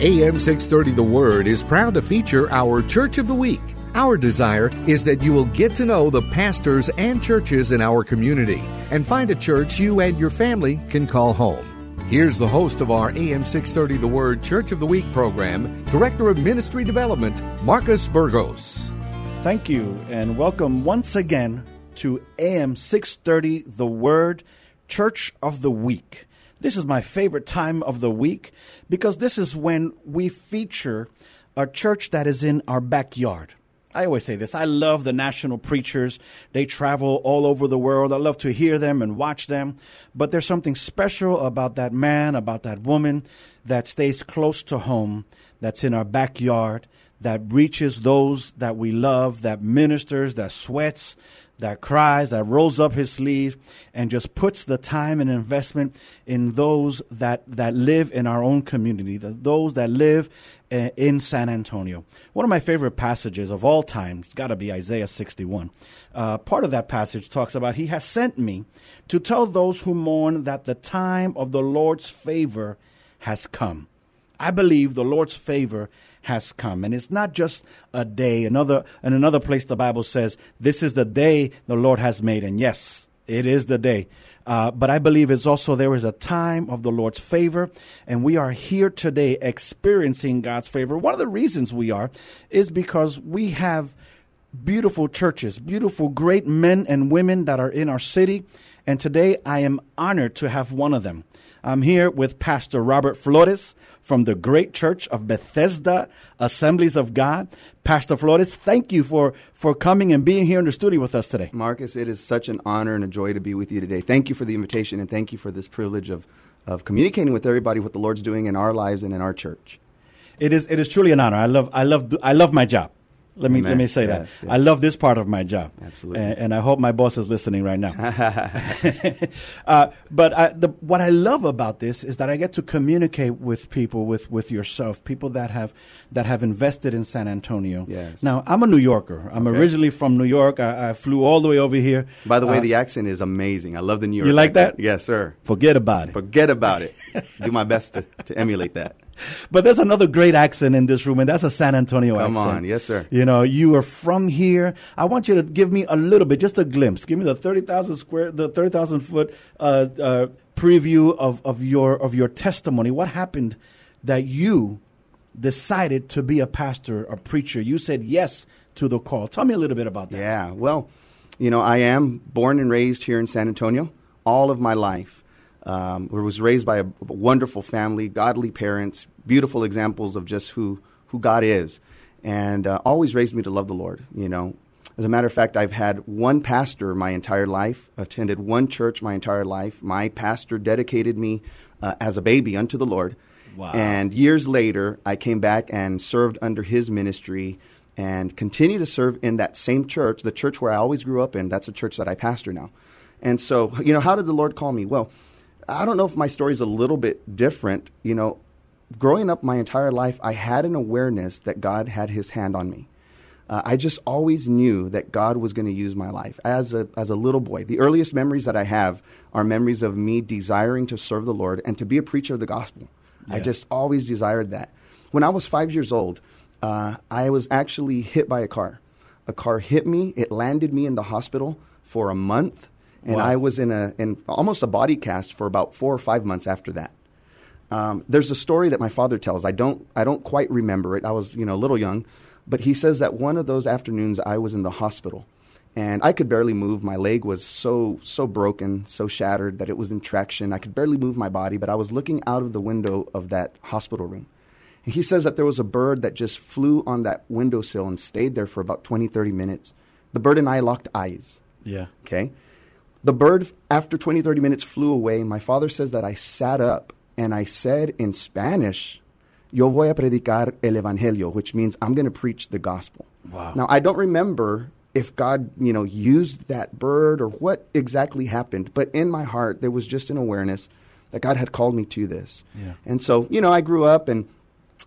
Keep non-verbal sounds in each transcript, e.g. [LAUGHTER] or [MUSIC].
AM 630 The Word is proud to feature our Church of the Week. Our desire is that you will get to know the pastors and churches in our community and find a church you and your family can call home. Here's the host of our AM 630 The Word Church of the Week program, Director of Ministry Development, Marcus Burgos. Thank you, and welcome once again to AM 630 The Word Church of the Week. This is my favorite time of the week because this is when we feature a church that is in our backyard. I always say this. I love the national preachers. They travel all over the world. I love to hear them and watch them. But there's something special about that man, about that woman that stays close to home, that's in our backyard, that reaches those that we love, that ministers, that sweats, that cries, that rolls up his sleeve, and just puts the time and investment in those that, that live in our own community, those that live uh, in San Antonio. One of my favorite passages of all time, it's got to be Isaiah 61. Uh, part of that passage talks about, He has sent me to tell those who mourn that the time of the Lord's favor has come. I believe the Lord's favor has come. And it's not just a day. Another in another place the Bible says, This is the day the Lord has made. And yes, it is the day. Uh, but I believe it's also there is a time of the Lord's favor, and we are here today experiencing God's favor. One of the reasons we are is because we have beautiful churches, beautiful, great men and women that are in our city. And today I am honored to have one of them. I'm here with Pastor Robert Flores from the great church of Bethesda Assemblies of God. Pastor Flores, thank you for, for coming and being here in the studio with us today. Marcus, it is such an honor and a joy to be with you today. Thank you for the invitation and thank you for this privilege of, of communicating with everybody what the Lord's doing in our lives and in our church. It is, it is truly an honor. I love, I love, I love my job. Let me Amen. let me say Yes, that. yes. I love this part of my job. Absolutely. And, and I hope my boss is listening right now. [LAUGHS] [LAUGHS] uh, but I, the, what I love about this is that I get to communicate with people, with, with yourself, people that have that have invested in San Antonio. Yes. Now I'm a New Yorker. I'm Okay. originally from New York. I, I flew all the way over here. By the way, Uh, the accent is amazing. I love the New York You like accent. that? Yes, sir. forget about it. Forget about it. Do my best to, to emulate that. [LAUGHS] But there's another great accent in this room, and that's a San Antonio Come accent. Come on. Yes, sir. You know, you are from here. I want you to give me a little bit, just a glimpse. Give me the thirty thousand square, the thirty thousand foot uh, uh, preview of, of your of your testimony. What happened that you decided to be a pastor, a preacher? You said yes to the call. Tell me a little bit about that. Yeah. Well, you know, I am born and raised here in San Antonio all of my life. Um, was raised by a wonderful family, godly parents, beautiful examples of just who, who God is, and uh, always raised me to love the Lord. You know, as a matter of fact, I've had one pastor my entire life, attended one church my entire life. My pastor dedicated me uh, as a baby unto the Lord. Wow. And years later, I came back and served under his ministry and continue to serve in that same church, the church where I always grew up in. That's a church that I pastor now. And so, you know, how did the Lord call me? Well, I don't know if my story's a little bit different. You know, growing up my entire life, I had an awareness that God had his hand on me. Uh, I just always knew that God was going to use my life as a, as a little boy. The earliest memories that I have are memories of me desiring to serve the Lord and to be a preacher of the gospel. I just always desired that. When I was five years old, uh, I was actually hit by a car. A car hit me. It landed me in the hospital for a month, and Wow. I was in a in almost a body cast for about four or five months after that. Um, there's a story that my father tells. I don't I don't quite remember it. I was you know a little young, but he says that one of those afternoons I was in the hospital, and I could barely move. My leg was so so broken, so shattered that it was in traction. I could barely move my body, but I was looking out of the window of that hospital room. And he says that there was a bird that just flew on that windowsill and stayed there for about 20, 30 minutes. The bird and I locked eyes. Yeah. Okay. The bird, after 20, 30 minutes, flew away. My father says that I sat up and I said in Spanish, yo voy a predicar el evangelio, which means I'm going to preach the gospel. Wow. Now, I don't remember if God, you know, used that bird or what exactly happened, but in my heart there was just an awareness that God had called me to this. Yeah. And so, you know, I grew up and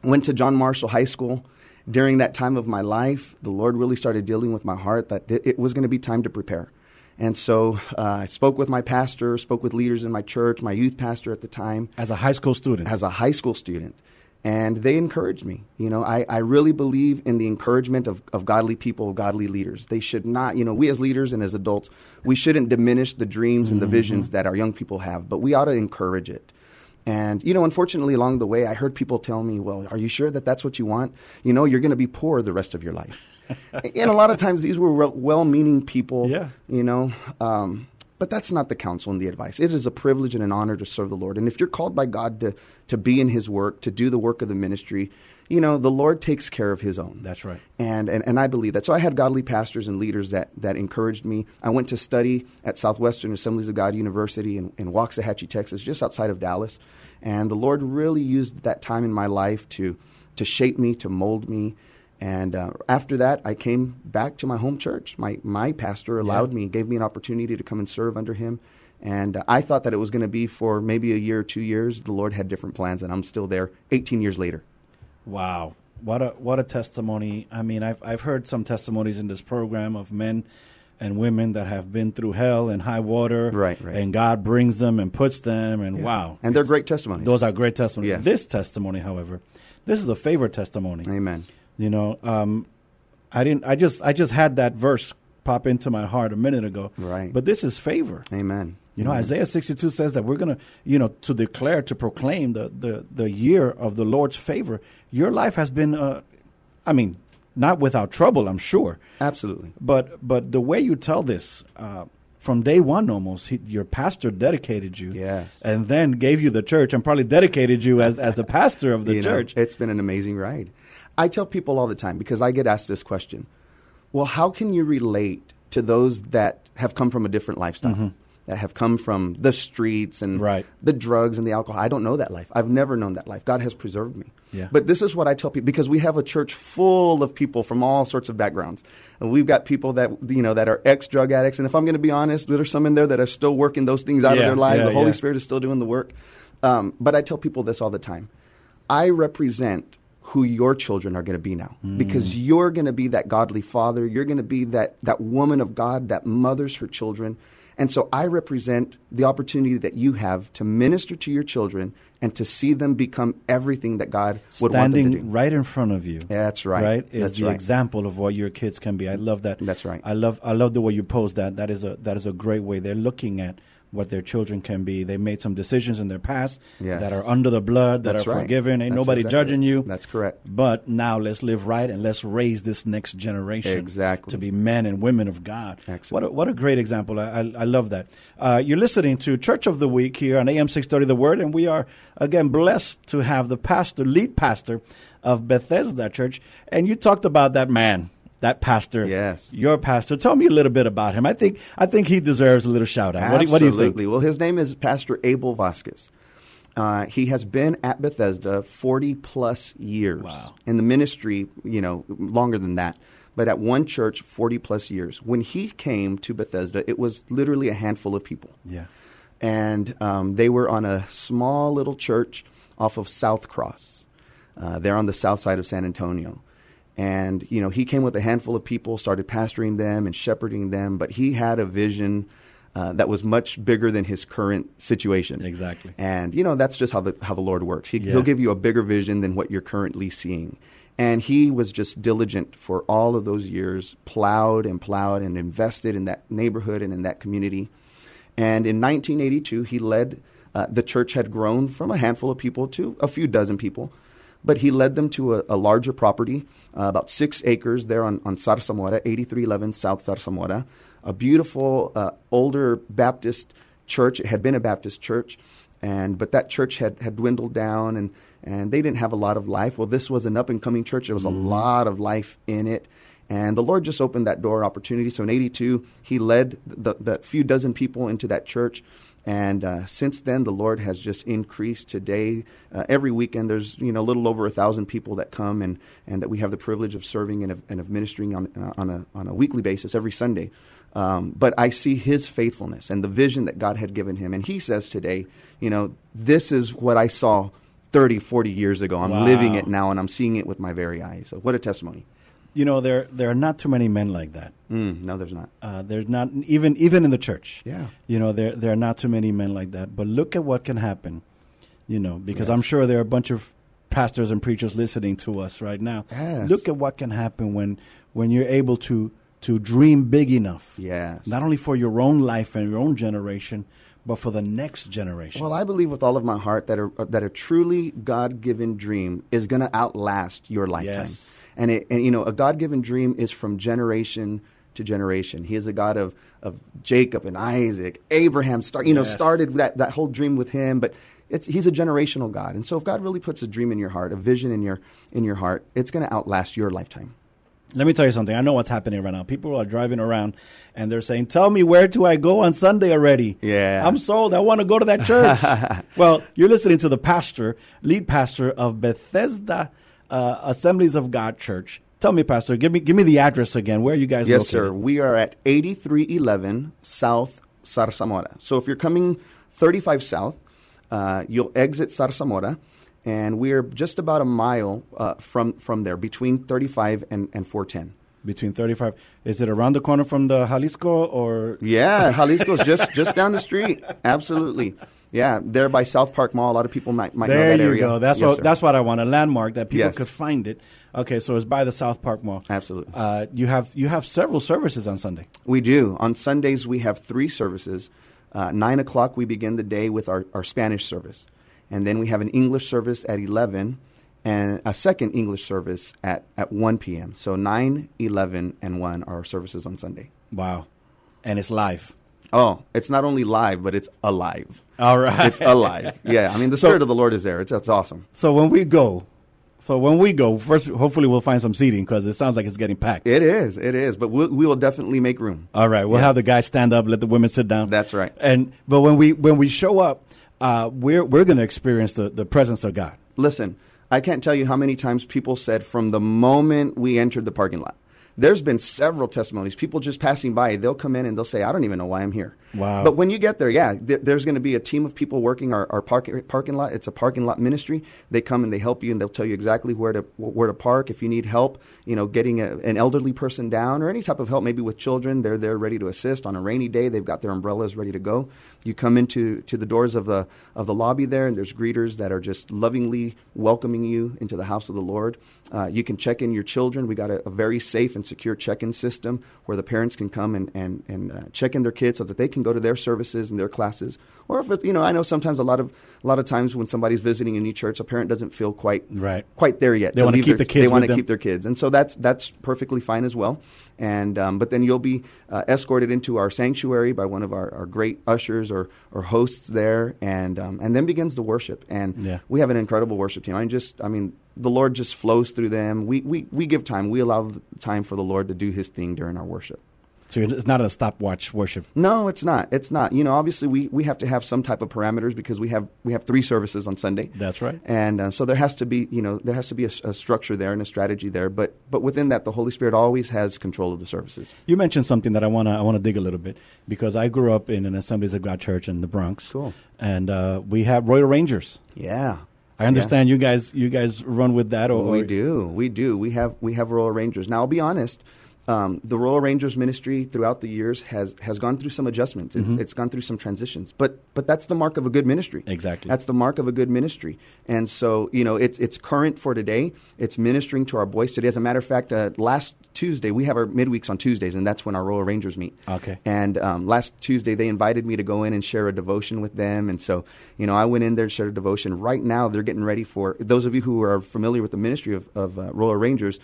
went to John Marshall High School. During that time of my life, the Lord really started dealing with my heart that th- it was going to be time to prepare. And so uh, I spoke with my pastor, spoke with leaders in my church, my youth pastor at the time, As a high school student. as a high school student. And they encouraged me. You know, I, I really believe in the encouragement of, of godly people, of godly leaders. They should not, you know, we as leaders and as adults, we shouldn't diminish the dreams and the visions that our young people have, but we ought to encourage it. And, you know, unfortunately, along the way, I heard people tell me, well, are you sure that that's what you want? You know, you're going to be poor the rest of your life. [LAUGHS] and a lot of times these were well meaning people, Yeah. you know. Um, but that's not the counsel and the advice. It is a privilege and an honor to serve the Lord. And if you're called by God to, to be in His work, to do the work of the ministry, you know, the Lord takes care of His own. That's right. And, and, and I believe that. So I had godly pastors and leaders that, that encouraged me. I went to study at Southwestern Assemblies of God University in, in Waxahachie, Texas, just outside of Dallas. And the Lord really used that time in my life to, to shape me, to mold me. And uh, after that, I came back to my home church. My, my pastor allowed me, gave me an opportunity to come and serve under him. And uh, I thought that it was going to be for maybe a year or two years. The Lord had different plans, and I'm still there 18 years later. Wow, what a what a testimony! I mean, I've I've heard some testimonies in this program of men and women that have been through hell and high water, Right, right. And God brings them and puts them, and Yeah. wow, And they're great testimonies. Those are great testimonies. Yes. This testimony, however, this is a favorite testimony. Amen. You know, um, I didn't. I just I just had that verse pop into my heart a minute ago. Right. But this is favor. Amen. You know, Amen. Isaiah 62 says that we're going to, you know, to declare, to proclaim the, the, the year of the Lord's favor. Your life has been, uh, I mean, not without trouble, I'm sure. Absolutely. But but the way you tell this, uh, from day one almost, he, your pastor dedicated you. Yes. And then gave you the church and probably dedicated you as, as the pastor of the You know, church. it's been an amazing ride. I tell people all the time because I get asked this question Well, how can you relate to those that have come from a different lifestyle? That have come from the streets and Mm-hmm. Right. the drugs and the alcohol. I don't know that life. I've never known that life. God has preserved me. Yeah. But this is what I tell people because we have a church full of people from all sorts of backgrounds. And we've got people that you know that are ex drug addicts, and if I'm going to be honest, there's some in there that are still working those things out Yeah, of their lives. yeah, the Holy. Spirit is still doing the work. Um, but I tell people this all the time. I represent who your children are going to be now mm. because you're going to be that godly father. You're going to be that, that woman of God that mothers her children. And so I represent the opportunity that you have to minister to your children and to see them become everything that God would want them to Standing do. right in front of you. That's right. Right is That's the right. example of what your kids can be. I love that. That's right. I love I love the way you pose that. That is a that is a great way. They're looking at what their children can be. They made some decisions in their past Yes. that are under the blood, that That's are right. forgiven. Ain't That's nobody exactly judging you. That's correct. But now let's live right and let's raise this next generation Exactly. to be men and women of God. Excellent. What a, what a great example. I, I, I love that. Uh, you're listening to Church of the Week here on AM 630 The Word, and we are, again, blessed to have the pastor, lead pastor of Bethesda Church. And you talked about that man, that pastor. Yes. Your pastor. Tell me a little bit about him. I think, I think he deserves a little shout out. What do, what do you think? Absolutely. Well, his name is Pastor Abel Vasquez. Uh, he has been at Bethesda 40 plus years. Wow. In the ministry, you know, longer than that. But at one church, 40 plus years. When he came to Bethesda, it was literally a handful of people. Yeah. And um, they were on a small little church off of South Cross. Uh, they're on the south side of San Antonio. And, you know, he came with a handful of people, started pastoring them and shepherding them, but he had a vision uh, that was much bigger than his current situation. Exactly. And, you know, that's just how the, how the Lord works. He, Yeah. He'll give you a bigger vision than what you're currently seeing. And he was just diligent for all of those years, plowed and plowed and invested in that neighborhood and in that community. And in 1982, he led, uh, the church had grown from a handful of people to a few dozen people, but he led them to a, a larger property, uh, about six acres there on, on Zarzamora, 8311 South Zarzamora, a beautiful uh, older Baptist church. It had been a Baptist church, and but that church had, had dwindled down, and, and they didn't have a lot of life. Well, this was an up and coming church. There was a lot of life in it. And the Lord just opened that door opportunity. So in 82, he led the, the few dozen people into that church. And uh, since then, the Lord has just increased. Today, uh, every weekend, there's you know a little over a thousand people that come and, and that we have the privilege of serving and of, and of ministering on, uh, on, a, on a weekly basis every Sunday. Um, but I see his faithfulness and the vision that God had given him. And he says today, you know, this is what I saw 30, 40 years ago. I'm Wow. living it now and I'm seeing it with my very eyes. So what a testimony. You know, there there are not too many men like that. Mm, no, there's not. Uh, there's not even even in the church. Yeah. You know, there there are not too many men like that. But look at what can happen. You know, because Yes. I'm sure there are a bunch of pastors and preachers listening to us right now. Yes. Look at what can happen when when you're able to to dream big enough. Yes. Not only for your own life and your own generation, but for the next generation. Well, I believe with all of my heart that a, that a truly God given dream is going to outlast your lifetime. Yes. And, it, and, you know, a God given dream is from generation to generation. He is a God of, of Jacob and Isaac, Abraham, start, you know, Yes. started that, that whole dream with him, but it's, he's a generational God. And so if God really puts a dream in your heart, a vision in your, in your heart, it's going to outlast your lifetime. Let me tell you something. I know what's happening right now. People are driving around and they're saying, "Tell me where do I go on Sunday already?" Yeah. I'm sold. I want to go to that church. [LAUGHS] well, you're listening to the pastor, lead pastor of Bethesda uh, Assemblies of God Church. Tell me, Pastor, give me give me the address again. Where are you guys Yes, located? sir. We are at 8311 South Zarzamora. So if you're coming 35 South, uh, you'll exit Zarzamora, and we're just about a mile uh, from, from there, between 35 and, and 410. Between 35. Is it around the corner from the Jalisco or Yeah, Jalisco's just, just down the street. Absolutely. Yeah, there by South Park Mall. A lot of people might, might know that area. There you go. That's Yes, what sir. that's what I want. A landmark that people Yes. could find it. Okay, so it's by the South Park Mall. Absolutely. Uh, you have you have several services on Sunday. We do. On Sundays, we have three services. Uh, 9 o'clock, we begin the day with our, our Spanish service. And then we have an English service at 11 and a second English service at, at 1 p.m. So 9, 11, and 1 are our services on Sunday. Wow, and it's live. Oh, it's not only live, but it's alive. All right. It's alive. yeah, I mean, the [LAUGHS] So- Spirit of the Lord is there. It's, it's awesome. So when we go, so when we go, first, hopefully we'll find some seating because it sounds like it's getting packed. It is. It is. But we'll, we will definitely make room. All right, we'll Yes. have the guys stand up, let the women sit down. That's right. And but when we when we show up, uh, we're we're going to experience the, the presence of God. Listen, I can't tell you how many times people said from the moment we entered the parking lot. There's been several testimonies. People just passing by, they'll come in and they'll say, I don't even know why I'm here. Wow. But when you get there, yeah, th- there's going to be a team of people working our, our park- parking lot. It's a parking lot ministry. They come and they help you and they'll tell you exactly where to, where to park. If you need help, you know, getting a, an elderly person down or any type of help, maybe with children, they're there ready to assist. On a rainy day, they've got their umbrellas ready to go. You come into to the doors of the, of the lobby there and there's greeters that are just lovingly welcoming you into the house of the Lord. Uh, you can check in your children. We got a, a very safe and secure check-in system where the parents can come and, and, and uh, check in their kids so that they can go to their services and their classes. Or if it, you know, I know sometimes a lot of a lot of times when somebody's visiting a new church, a parent doesn't feel quite Right. quite there yet. They wanna keep their- the kids They want to keep their kids, and so that's that's perfectly fine as well. And um, but then you'll be uh, escorted into our sanctuary by one of our, our great ushers or, or hosts there, and um, and then begins the worship. And Yeah. we have an incredible worship team. I mean, just I mean, the Lord just flows through them. We we we give time. We allow the time for the Lord to do His thing during our worship. So it's not a stopwatch worship. No, it's not. It's not. You know, obviously we, we have to have some type of parameters because we have we have three services on Sunday. That's right. And uh, so there has to be you know there has to be a structure there and a strategy there. But but within that, the Holy Spirit always has control of the services. You mentioned something that I want to I want to dig a little bit because I grew up in an Assemblies of God church in the Bronx. Cool. And uh, we have Royal Rangers. Yeah. I understand you guys you guys run with that or, we do. We do. We have we have Royal Rangers. Now I'll be honest. Um, the Royal Rangers ministry throughout the years has, has gone through some adjustments. It's, it's gone through some transitions, but but that's the mark of a good ministry. Exactly. That's the mark of a good ministry. And so you know it's it's current for today. It's ministering to our boys today. As a matter of fact, uh, last Tuesday we have our midweeks on Tuesdays, and that's when our Royal Rangers meet. Okay. And um, last Tuesday, they invited me to go in and share a devotion with them. And so, you know, I went in there and shared a devotion. Right now, they're getting ready for those of you who are familiar with the ministry of, of uh, Royal Rangers.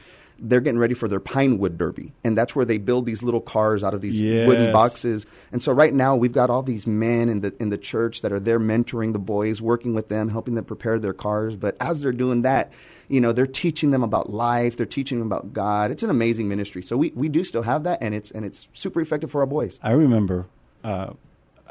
They're getting ready for their Pinewood Derby, and that's where they build these little cars out of these wooden boxes. And so, right now, we've got all these men in the in the church that are there mentoring the boys, working with them, helping them prepare their cars. But as they're doing that, you know, they're teaching them about life. They're teaching them about God. It's an amazing ministry. So we, we do still have that, and it's and it's super effective for our boys. I remember uh,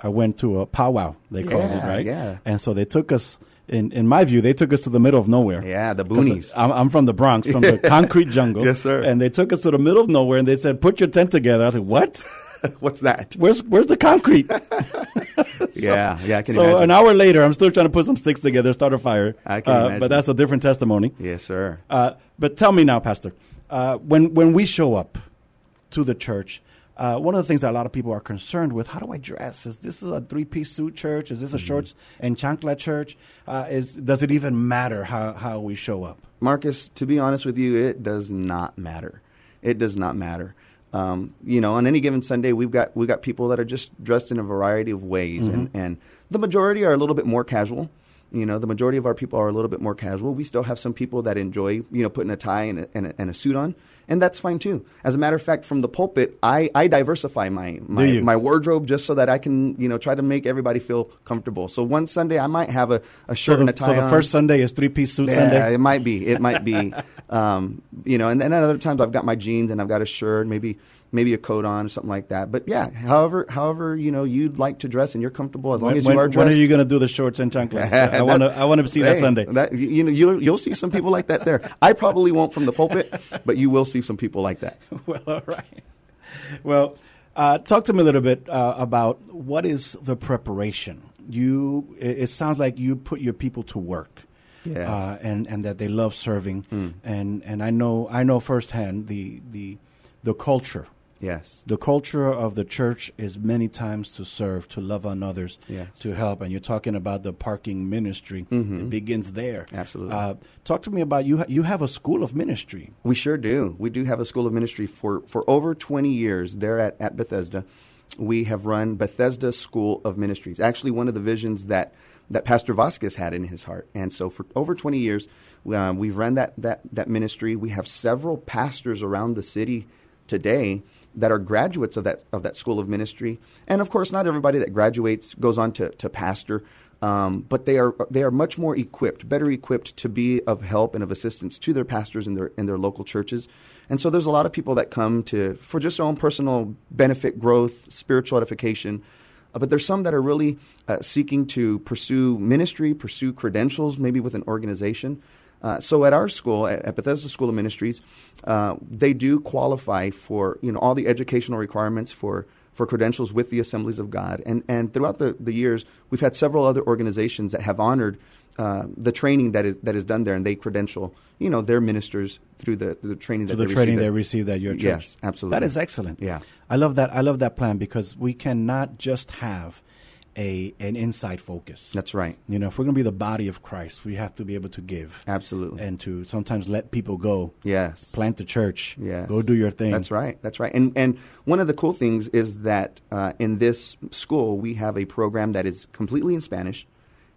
I went to a powwow. They called it right. yeah. And so they took us. In in my view, they took us to the middle of nowhere. Yeah, the boonies. I'm, I'm from the Bronx, from the [LAUGHS] concrete jungle. Yes, sir. And they took us to the middle of nowhere, and they said, "Put your tent together." I was like, "What? [LAUGHS] What's that? Where's where's the concrete?" [LAUGHS] yeah, yeah, I can so imagine. an hour later, I'm still trying to put some sticks together, start a fire. I can Uh, imagine. But that's a different testimony. yes, sir. Uh, but tell me now, Pastor, uh, when when we show up to the church, uh, one of the things that a lot of people are concerned with: how do I dress? Is this a three piece suit church? Is this a shorts and chancla church? Uh, is does it even matter how how we show up? Marcus, to be honest with you, it does not matter. It does not matter. Um, you know, on any given Sunday, we've got we've got people that are just dressed in a variety of ways, and, and the majority are a little bit more casual. You know, the majority of our people are a little bit more casual. We still have some people that enjoy, you know, putting a tie and a, and a, and a suit on, and that's fine too. As a matter of fact, from the pulpit, I, I diversify my my, my wardrobe just so that I can, you know, try to make everybody feel comfortable. So one Sunday, I might have a, a shirt So and a tie so the on. first Sunday is three piece suit Yeah, Sunday. it might be. It might be. [LAUGHS] um, you know, and then at other times I've got my jeans and I've got a shirt, maybe maybe a coat on or something like that. But yeah, however however you know you'd like to dress and you're comfortable as long When, as you are dressed. when are you going to do the shorts and chanclas? I [LAUGHS] want to I want to see that Sunday. That, you you know, you'll, you'll see some people like that there. I probably won't from the pulpit, [LAUGHS] but you will see some people like that. [LAUGHS] well, all right. Well, uh, talk to me a little bit uh, about what is the preparation. You, it, it sounds like you put your people to work, Yes. uh, and and that they love serving, and and I know I know firsthand the the the culture. Yes. The culture of the church is many times to serve, to love on others, Yes. to help. And you're talking about the parking ministry. It begins there. Absolutely. Uh, talk to me about you. Ha- you have a school of ministry. We sure do. We do have a school of ministry for, for over 20 years there at, at Bethesda. We have run Bethesda School of Ministries. Actually, one of the visions that, that Pastor Vasquez had in his heart. And so for over 20 years, uh, we've run that, that, that ministry. We have several pastors around the city today that are graduates of that, of that school of ministry. And of course, not everybody that graduates goes on to, to pastor. Um, but they are they are much more equipped, better equipped to be of help and of assistance to their pastors in their in their local churches. And so there's a lot of people that come to for just their own personal benefit, growth, spiritual edification. Uh, but there's some that are really uh, seeking to pursue ministry, pursue credentials, maybe with an organization. Uh, so at our school, at, Bethesda School of Ministries, uh, they do qualify for you know all the educational requirements for for credentials with the Assemblies of God. And and throughout the, the years, we've had several other organizations that have honored uh, the training that is that is done there, and they credential you know their ministers through the the training to that the they training receive they received at your church. Yes, absolutely. That is excellent. Yeah. I love that. I love that plan because we cannot just have a an inside focus. That's right. You know, if we're going to be the body of Christ, we have to be able to give Absolutely. and to sometimes let people go. Yes. Plant the church. Yes. Go do your thing. That's right. That's right. And and one of the cool things is that uh, in this school we have a program that is completely in Spanish,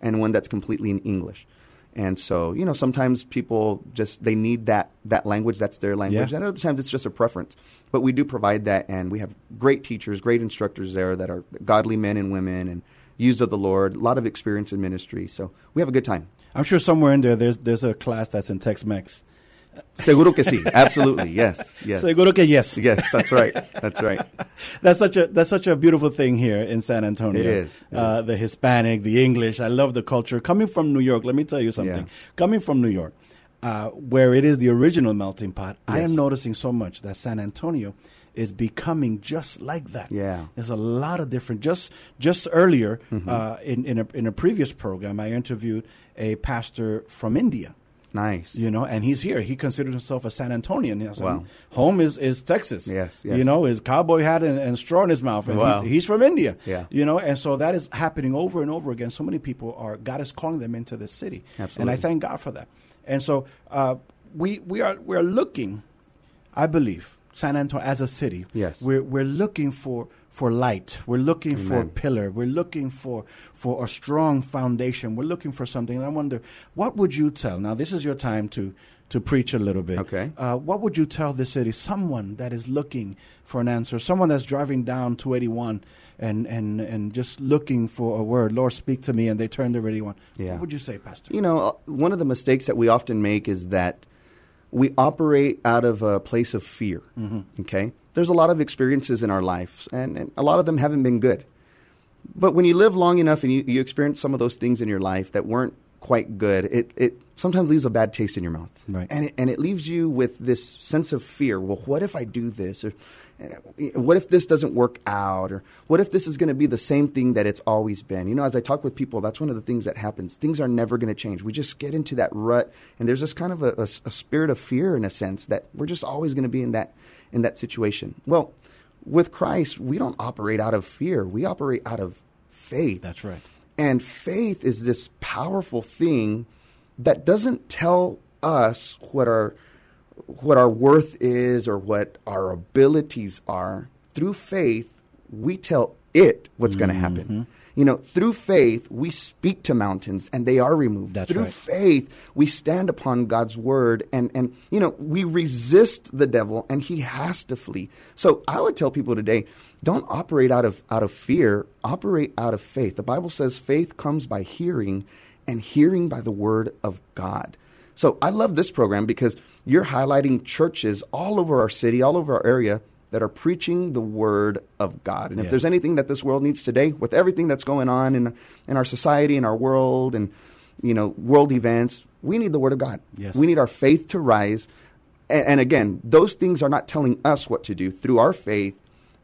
and one that's completely in English. And so you know sometimes people just they need that that language that's their language. Yeah. And other times it's just a preference. But we do provide that, and we have great teachers, great instructors there that are godly men and women and used of the Lord. A lot of experience in ministry. So we have a good time. I'm sure somewhere in there, there's there's a class that's in Tex-Mex. Seguro que sí. Absolutely. Yes. Yes. Seguro que yes. Yes. That's right. That's right. [LAUGHS] That's such a that's such a beautiful thing here in San Antonio. It is. It uh, is. The Hispanic, the English. I love the culture. Coming from New York, let me tell you something. Yeah. Coming from New York, uh, where it is the original melting pot, I am noticing so much that San Antonio is becoming just like that. Yeah. Mm-hmm. there's a lot of different. Just just earlier uh, in in a, in a previous program, I interviewed a pastor from India. Nice. You know, and he's here. He considers himself a San Antonian. You know, so Wow. Home is, is Texas. Yes, You know, his cowboy hat and, and straw in his mouth. And Wow. he's, he's from India. Yeah. You know, and so that is happening over and over again. So many people are, God is calling them into this city. Absolutely. And I thank God for that. And so uh, we, we, are, we are looking, I believe, San Antonio as a city. Yes. We're, we're looking for, for light. We're looking for a pillar. We're looking for, for a strong foundation. We're looking for something. And I wonder, what would you tell? Now, this is your time to, to preach a little bit. Okay. Uh, what would you tell the city? Someone that is looking for an answer, someone that's driving down 281 and, and, and just looking for a word. Lord, speak to me, and they turn to 81. Yeah. What would you say, Pastor? You know, uh, one of the mistakes that we often make is that we operate out of a place of fear. Okay? There's a lot of experiences in our lives, and, and a lot of them haven't been good. But when you live long enough and you, you experience some of those things in your life that weren't quite good, it, it sometimes leaves a bad taste in your mouth. Right. And, it, and it leaves you with this sense of fear. Well, what if I do this? Or eh, what if this doesn't work out? Or what if this is going to be the same thing that it's always been? You know, as I talk with people, that's one of the things that happens. Things are never going to change. We just get into that rut, and there's this kind of a, a, a spirit of fear in a sense that we're just always going to be in that in that situation. Well, with Christ, we don't operate out of fear. We operate out of faith. That's right. And faith is this powerful thing that doesn't tell us what our what our worth is or what our abilities are. Through faith, we tell it what's going to happen. Mm-hmm. You know, through faith, we speak to mountains and they are removed. That's through right. faith, we stand upon God's word and, and, you know, we resist the devil and he has to flee. So I would tell people today, don't operate out of, out of fear, operate out of faith. The Bible says faith comes by hearing and hearing by the word of God. So I love this program because you're highlighting churches all over our city, all over our area that are preaching the word of God. And if there's anything that this world needs today, with everything that's going on in in our society, in our world, and you know, world events, we need the word of God. Yes. We need our faith to rise. And, and again, those things are not telling us what to do. Through our faith,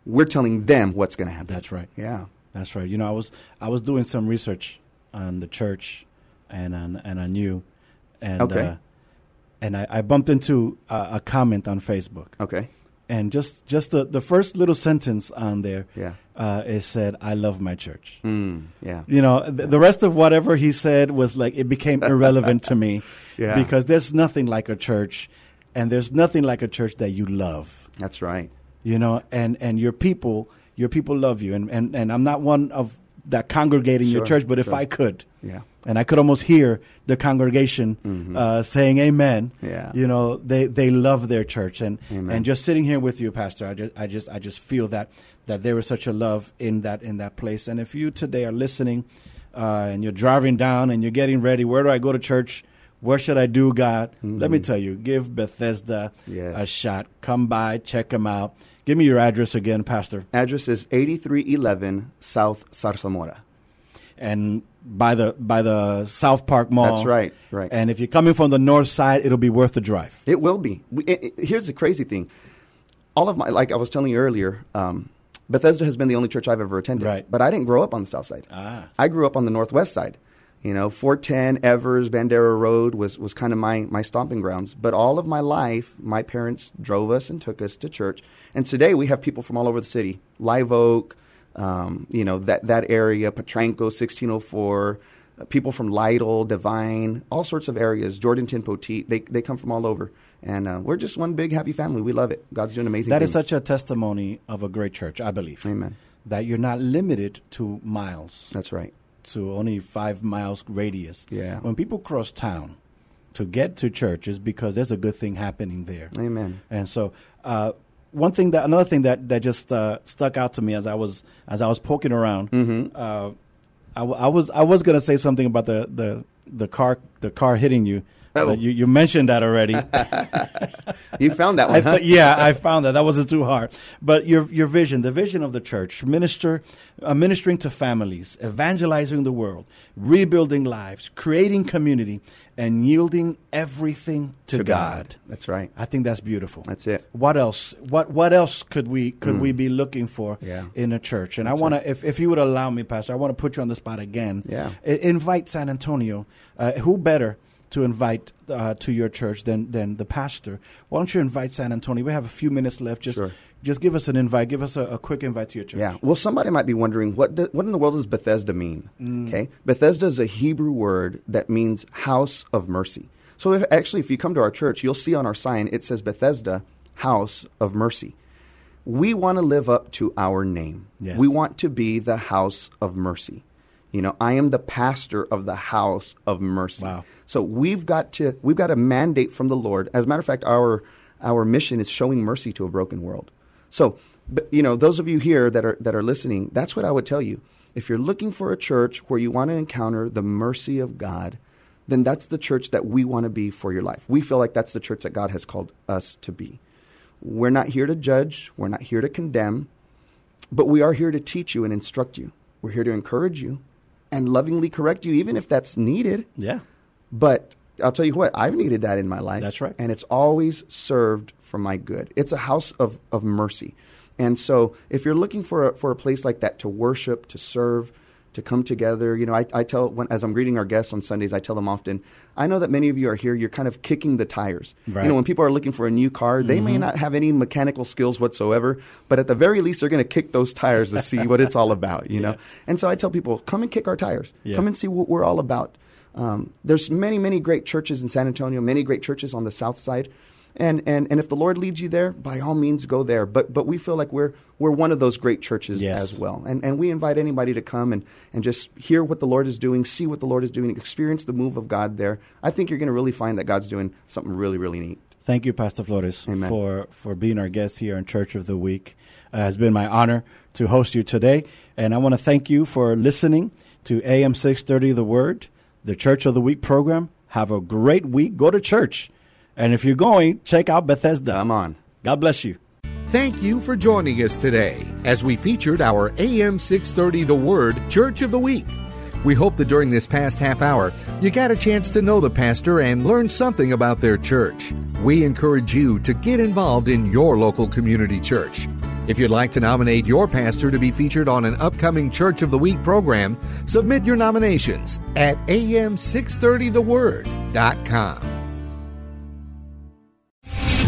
we're telling them what's going to happen. That's right. Yeah. That's right. You know, I was I was doing some research on the church and on and on you, and Okay. uh, and I, I bumped into a, a comment on Facebook, Okay. And just just the, the first little sentence on there, Yeah. uh, it said, "I love my church." Mm, yeah. You know, th- the rest of whatever he said was like it became irrelevant to me, [LAUGHS] Yeah. because there's nothing like a church, and there's nothing like a church that you love That's right. you know and and your people your people love you and and, and i'm not one of that congregate in your church but if i could Yeah. and i could almost hear the congregation uh, saying amen Mm-hmm. Yeah. you know they they love their church and Amen. and just sitting here with you pastor i just i just i just feel that that there is such a love in that in that place and if you today are listening uh, and you're driving down and you're getting ready where do i go to church where should I do, God? Let me tell you, give Bethesda Mm-hmm. Yes. a shot. Come by, check them out. Give me your address again, Pastor. Address is 8311 South Zarzamora. And by the by the South Park Mall. That's right, right. And if you're coming from the north side, it'll be worth the drive. It will be. We, it, it- here's the crazy thing. All of my, like I was telling you earlier, um, Bethesda has been the only church I've ever attended. Right. But I didn't grow up on the south side. Ah. I grew up on the northwest side. You know, 410 Evers, Bandera Road was, was kind of my, my stomping grounds. But all of my life, my parents drove us and took us to church. And today we have people from all over the city. Live Oak, um, you know, that, that area, Potranco, 1604, uh, people from Lytle, Devine, all sorts of areas, Jourdanton, Poteet. They, they come from all over. And uh, we're just one big happy family. We love it. God's doing amazing That things. is such a testimony of a great church, I believe. Amen. That you're not limited to miles, That's right. To only five miles radius. Yeah. When people cross town to get to church is because there's a good thing happening there. Amen. And so, uh, one thing that another thing that that just uh, stuck out to me as I was as I was poking around, Mm-hmm. uh, I, w- I was I was gonna say something about the the, the car the car hitting you. Oh. you you mentioned that already. [LAUGHS] You found that I one, huh? yeah, I found that that wasn't too hard. But your your vision, the vision of the church, minister, uh, ministering to families, evangelizing the world, rebuilding lives, creating community, and yielding everything to, God. That's right. I think that's beautiful. That's it. What else? What What else could we could we be looking for Yeah. in a church? And I want to, if if you would allow me, Pastor, I want to put you on the spot again. Yeah. I- invite San Antonio. Uh, who better to invite uh, to your church than than the pastor? Why don't you invite San Antonio? We have a few minutes left. Just Sure. just give us an invite. Give us a, a quick invite to your church. Yeah. Well, somebody might be wondering what do, what in the world does Bethesda mean? Okay. Bethesda is a Hebrew word that means house of mercy. So if, actually, if you come to our church, you'll see on our sign it says Bethesda, house of mercy. We want to live up to our name. Yes. We want to be the house of mercy. You know, I am the pastor of the house of mercy. Wow. So we've got to we've got a mandate from the Lord. As a matter of fact, our our mission is showing mercy to a broken world. So, but, you know, those of you here that are that are listening, that's what I would tell you. If you're looking for a church where you want to encounter the mercy of God, then that's the church that we want to be for your life. We feel like that's the church that God has called us to be. We're not here to judge, we're not here to condemn, but we are here to teach you and instruct you. We're here to encourage you and lovingly correct you, even if that's needed. Yeah. But I'll tell you what, I've needed that in my life. That's right. And it's always served for my good. It's a house of, of mercy. And so if you're looking for a, for a place like that to worship, to serve, to come together, you know, I, I tell, when, as I'm greeting our guests on Sundays, I tell them often, I know that many of you are here, you're kind of kicking the tires. Right. You know, when people are looking for a new car, they may not have any mechanical skills whatsoever, but at the very least, they're going to kick those tires to see what it's all about, you [LAUGHS] know? And so I tell people, come and kick our tires. Yeah. Come and see what we're all about. Um, there's many, many great churches in San Antonio, many great churches on the south side. And, and, and if the Lord leads you there, by all means go there. But, but we feel like we're, we're one of those great churches Yes. as well. And, and we invite anybody to come and, and just hear what the Lord is doing, see what the Lord is doing, experience the move of God there. I think you're going to really find that God's doing something really, really neat. Thank you, Pastor Flores, Amen. for, for being our guest here on Church of the Week. Uh, it's been my honor to host you today. And I want to thank you for listening to AM 630 The Word, the Church of the Week program. Have a great week. Go to church. And if you're going, check out Bethesda. I'm on. God bless you. Thank you for joining us today as we featured our AM 630 The Word Church of the Week. We hope that during this past half hour, you got a chance to know the pastor and learn something about their church. We encourage you to get involved in your local community church. If you'd like to nominate your pastor to be featured on an upcoming Church of the Week program, submit your nominations at am630theword.com.